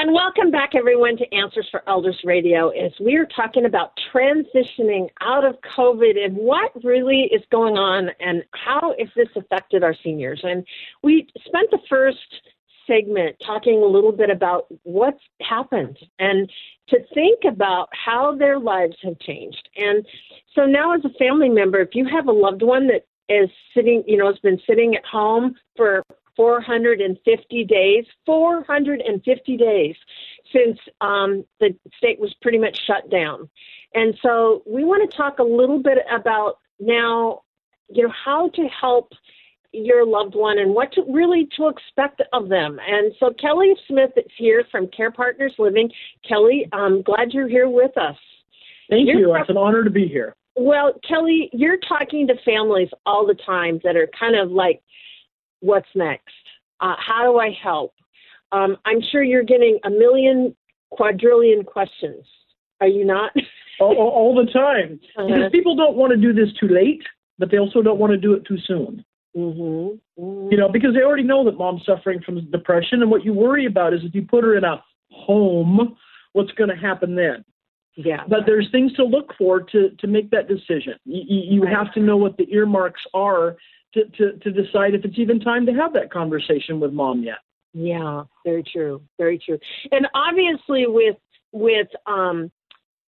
And welcome back, everyone, to Answers for Elders Radio. As we are talking about transitioning out of COVID and what really is going on and how if this affected our seniors. And we spent the first segment talking a little bit about what's happened and to think about how their lives have changed. And so now, as a family member, if you have a loved one that is sitting, you know, has been sitting at home for 450 days, 450 days since um, the state was pretty much shut down. And so we want to talk a little bit about now, you know, how to help your loved one and what to really to expect of them. And so Kelly Smith is here from Care Partners Living. Kelly, I'm glad you're here with us. Thank you're you. It's an honor to be here. Well, Kelly, you're talking to families all the time that are kind of like what's next? Uh, how do I help? Um, I'm sure you're getting a million quadrillion questions. Are you not? all, all, the time. Uh-huh. Because people don't want to do this too late, but they also don't want to do it too soon. Mm-hmm. Mm-hmm. You know, because they already know that mom's suffering from depression, and what you worry about is if you put her in a home, what's going to happen then? Yeah. But there's things to look for to to make that decision. You, you have to know what the earmarks are to, to, to decide if it's even time to have that conversation with mom yet. Yeah, very true, very true. And obviously, with with um,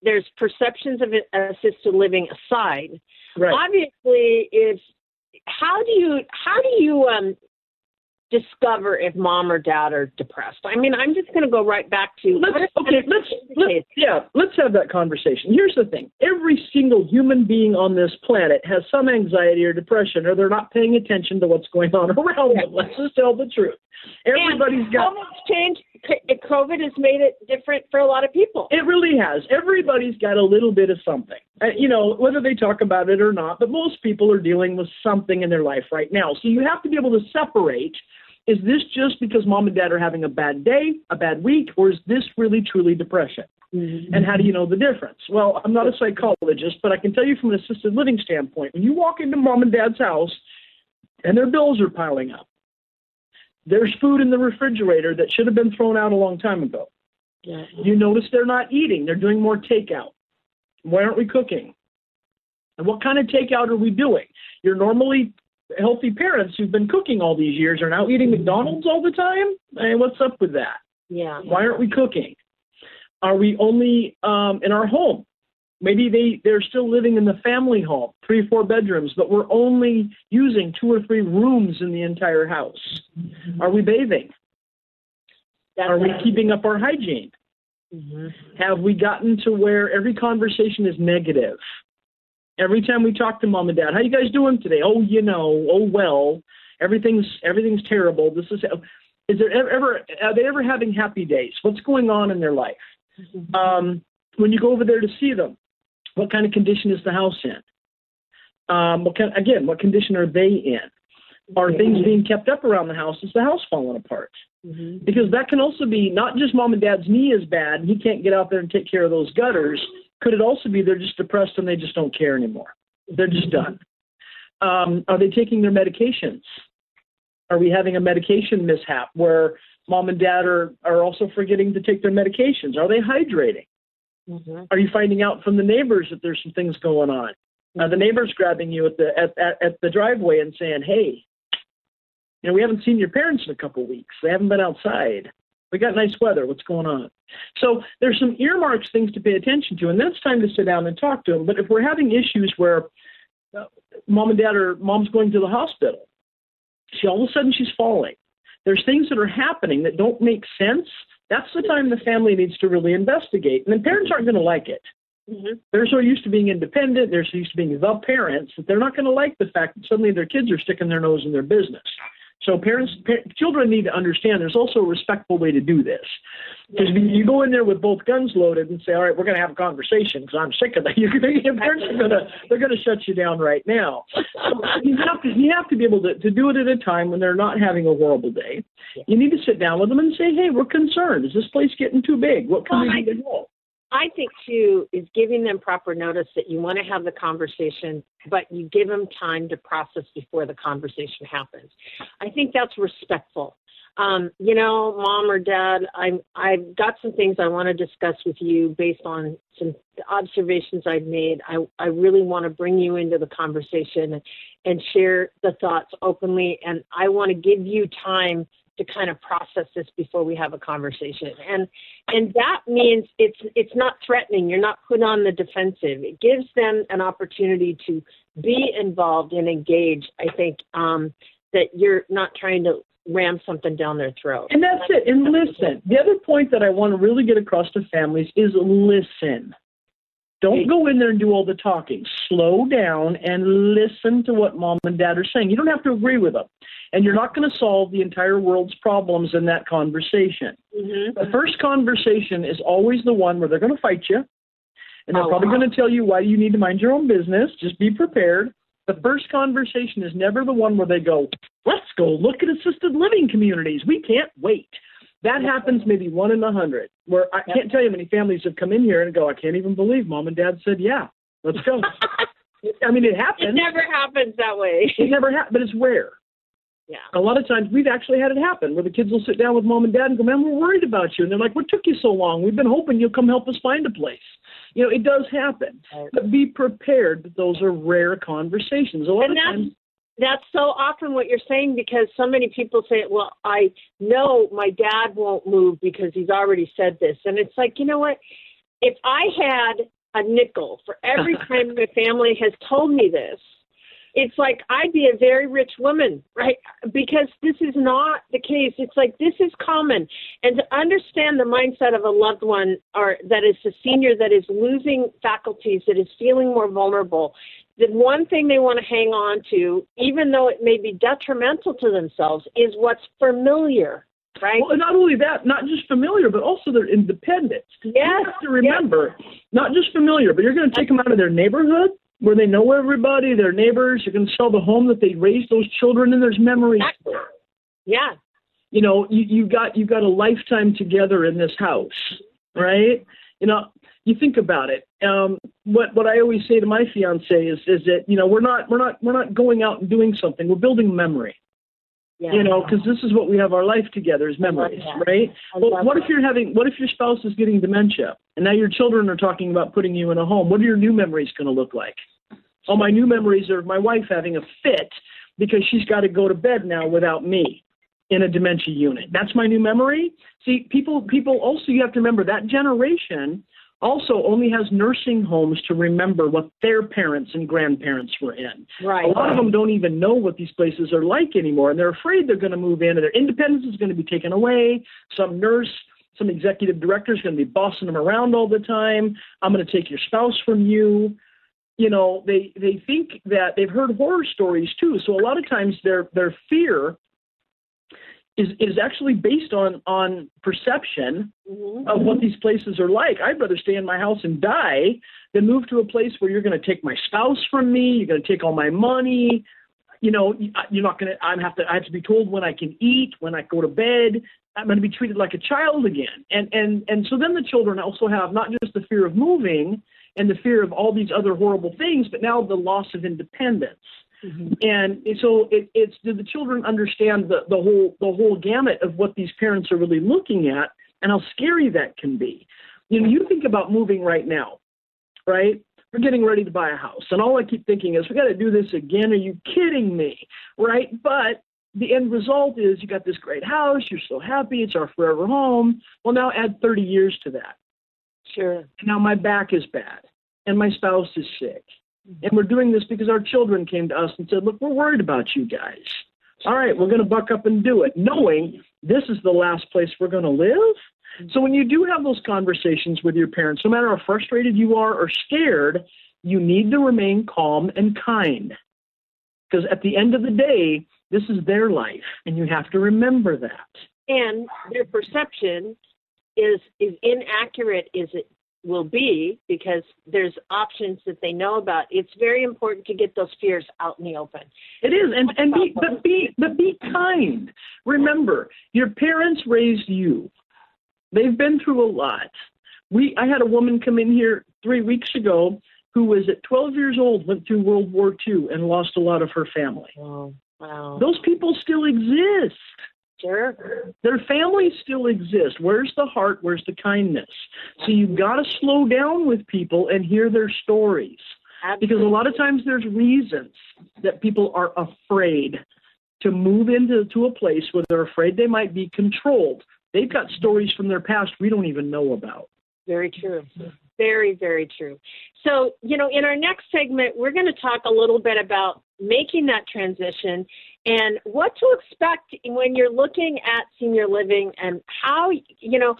there's perceptions of assisted living aside. Right. Obviously, if how do you how do you um, discover if mom or dad are depressed. I mean, I'm just going to go right back to let's, okay. Let's, let's yeah, let's have that conversation. Here's the thing: every single human being on this planet has some anxiety or depression, or they're not paying attention to what's going on around them. Let's just tell the truth. Everybody's and got. changed. COVID has made it different for a lot of people. It really has. Everybody's got a little bit of something. Uh, you know, whether they talk about it or not, but most people are dealing with something in their life right now. So you have to be able to separate is this just because mom and dad are having a bad day, a bad week, or is this really truly depression? Mm-hmm. And how do you know the difference? Well, I'm not a psychologist, but I can tell you from an assisted living standpoint, when you walk into mom and dad's house and their bills are piling up, there's food in the refrigerator that should have been thrown out a long time ago. Yeah. You notice they're not eating, they're doing more takeout. Why aren't we cooking? And what kind of takeout are we doing? You're normally healthy parents who've been cooking all these years are now eating McDonald's all the time? Hey, what's up with that? Yeah. Why aren't we cooking? Are we only um, in our home? Maybe they, they're still living in the family home, three or four bedrooms, but we're only using two or three rooms in the entire house. Mm-hmm. Are we bathing? That's Are we keeping up our hygiene? Mm-hmm. Have we gotten to where every conversation is negative? Every time we talk to mom and dad, how you guys doing today? Oh, you know, oh well, everything's everything's terrible. This is is there ever are they ever having happy days? What's going on in their life? Mm-hmm. Um, when you go over there to see them, what kind of condition is the house in? Um, what kind, again, what condition are they in? Are things being kept up around the house? Is the house falling apart? Mm-hmm. Because that can also be not just mom and dad's knee is bad, and he can't get out there and take care of those gutters. Could it also be they're just depressed and they just don't care anymore? They're just done. Um, are they taking their medications? Are we having a medication mishap where mom and dad are, are also forgetting to take their medications? Are they hydrating? Mm-hmm. Are you finding out from the neighbors that there's some things going on? Are the neighbors grabbing you at the at, at, at the driveway and saying, "Hey, you know, we haven't seen your parents in a couple weeks. They haven't been outside. We got nice weather. What's going on? So there's some earmarks things to pay attention to, and then it's time to sit down and talk to them. But if we're having issues where uh, mom and dad are mom's going to the hospital, she all of a sudden she's falling. There's things that are happening that don't make sense. That's the time the family needs to really investigate, and the parents aren't going to like it. Mm-hmm. They're so used to being independent, they're so used to being the parents that they're not going to like the fact that suddenly their kids are sticking their nose in their business. So parents, children need to understand there's also a respectful way to do this. Because you go in there with both guns loaded and say, "All right, we're going to have a conversation," because I'm sick of that. Your parents are going to they're going to shut you down right now. So you have to you have to be able to, to do it at a time when they're not having a horrible day. You need to sit down with them and say, "Hey, we're concerned. Is this place getting too big? What can we do to help?" I think too is giving them proper notice that you want to have the conversation, but you give them time to process before the conversation happens. I think that's respectful. um, you know, mom or dad, I'm I've got some things I want to discuss with you based on some observations I've made. I I really want to bring you into the conversation and share the thoughts openly, and I want to give you time to kind of process this before we have a conversation. And and that means it's it's not threatening. You're not put on the defensive. It gives them an opportunity to be involved and engage. I think um, that you're not trying to ram something down their throat. And that's it. And listen. The other point that I want to really get across to families is listen. Don't go in there and do all the talking. Slow down and listen to what mom and dad are saying. You don't have to agree with them. And you're not going to solve the entire world's problems in that conversation. Mm-hmm. The first conversation is always the one where they're going to fight you. And they're oh, probably wow. going to tell you why you need to mind your own business. Just be prepared. The first conversation is never the one where they go, let's go look at assisted living communities. We can't wait. That happens maybe one in a hundred. Where I can't tell you how many families have come in here and go, I can't even believe mom and dad said, yeah, let's go. I mean, it happens. It never happens that way. it never happens, but it's rare. Yeah. A lot of times we've actually had it happen where the kids will sit down with mom and dad and go, man, we're worried about you. And they're like, what took you so long? We've been hoping you'll come help us find a place. You know, it does happen. But be prepared that those are rare conversations. A lot and of times that's so often what you're saying because so many people say, well, I know my dad won't move because he's already said this. And it's like, you know what? If I had a nickel for every time my family has told me this, it's like I'd be a very rich woman, right? Because this is not the case. It's like this is common. And to understand the mindset of a loved one or that is a senior that is losing faculties, that is feeling more vulnerable, the one thing they want to hang on to, even though it may be detrimental to themselves, is what's familiar. Right. Well, not only that, not just familiar, but also their independence. Yes. You have to remember, yes. not just familiar, but you're going to take them out of their neighborhood where they know everybody, their neighbors. You're going to sell the home that they raised those children in. There's memories there. Yeah. You know, you, you got you got a lifetime together in this house, right? You know, you think about it. Um, what what I always say to my fiance is is that you know we're not we're not we're not going out and doing something. We're building memory. Yeah, you know, because this is what we have our life together is memories, right? Well, what if you're having, what if your spouse is getting dementia and now your children are talking about putting you in a home? What are your new memories going to look like? Oh, my new memories are my wife having a fit because she's got to go to bed now without me in a dementia unit. That's my new memory. See, people, people also, you have to remember that generation also only has nursing homes to remember what their parents and grandparents were in. Right. A lot of them don't even know what these places are like anymore, and they're afraid they're going to move in and their independence is going to be taken away. Some nurse, some executive director is going to be bossing them around all the time. I'm going to take your spouse from you. You know, they they think that they've heard horror stories too. So a lot of times their their fear is is actually based on on perception mm-hmm. of what these places are like. I'd rather stay in my house and die than move to a place where you're going to take my spouse from me. You're going to take all my money. You know, you're not going to. I have to. I have to be told when I can eat, when I go to bed. I'm going to be treated like a child again. And and and so then the children also have not just the fear of moving and the fear of all these other horrible things, but now the loss of independence. Mm-hmm. And so it, it's do the children understand the, the whole the whole gamut of what these parents are really looking at and how scary that can be. You know, you think about moving right now, right? We're getting ready to buy a house, and all I keep thinking is, we got to do this again. Are you kidding me? Right? But the end result is you got this great house. You're so happy. It's our forever home. Well, now add 30 years to that. Sure. And now my back is bad, and my spouse is sick, and we're doing this because our children came to us and said, Look, we're worried about you guys. All right, we're going to buck up and do it, knowing this is the last place we're going to live. So when you do have those conversations with your parents, no matter how frustrated you are or scared, you need to remain calm and kind. Because at the end of the day, this is their life, and you have to remember that. And their perception is is inaccurate is it will be because there's options that they know about. It's very important to get those fears out in the open. It is, and and be but be but be kind. Remember, your parents raised you. They've been through a lot. We I had a woman come in here three weeks ago who was at 12 years old, went through World War II, and lost a lot of her family. Wow. Wow. Those people still exist. Their families still exist. Where's the heart? Where's the kindness? So you've got to slow down with people and hear their stories. Absolutely. Because a lot of times there's reasons that people are afraid to move into to a place where they're afraid they might be controlled. They've got stories from their past we don't even know about. Very true. Very, very true. So, you know, in our next segment, we're going to talk a little bit about making that transition and what to expect when you're looking at senior living and how, you know,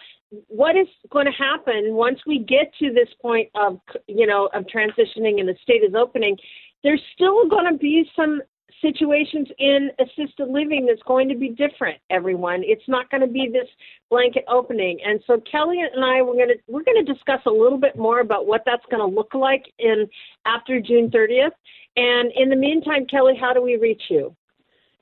what is going to happen once we get to this point of, you know, of transitioning and the state is opening. There's still going to be some situations in assisted living that's going to be different everyone. It's not going to be this blanket opening. And so kelly and i we're going to we're going to discuss a little bit more about what that's going to look like in after june 30th and in the meantime kelly how do we reach you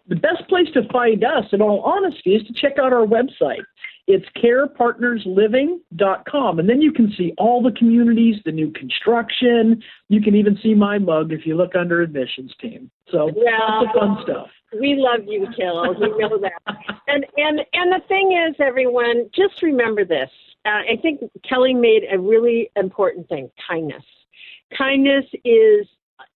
the best place to find us in all honesty is to check out our website it's carepartnersliving.com. And then you can see all the communities, the new construction. You can even see my mug if you look under admissions team. So well, lots of fun stuff. We love you, Kill. You know that. and and and the thing is, everyone, just remember this. Uh, I think Kelly made a really important thing: kindness. Kindness is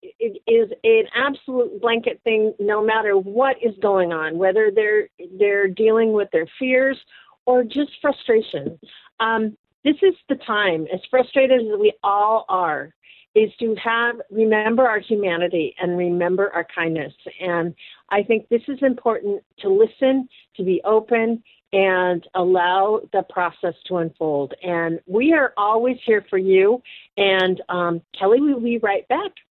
it is an absolute blanket thing no matter what is going on whether they're they're dealing with their fears or just frustration. Um, this is the time, as frustrated as we all are, is to have remember our humanity and remember our kindness. And I think this is important to listen, to be open, and allow the process to unfold. And we are always here for you. And um, Kelly will be right back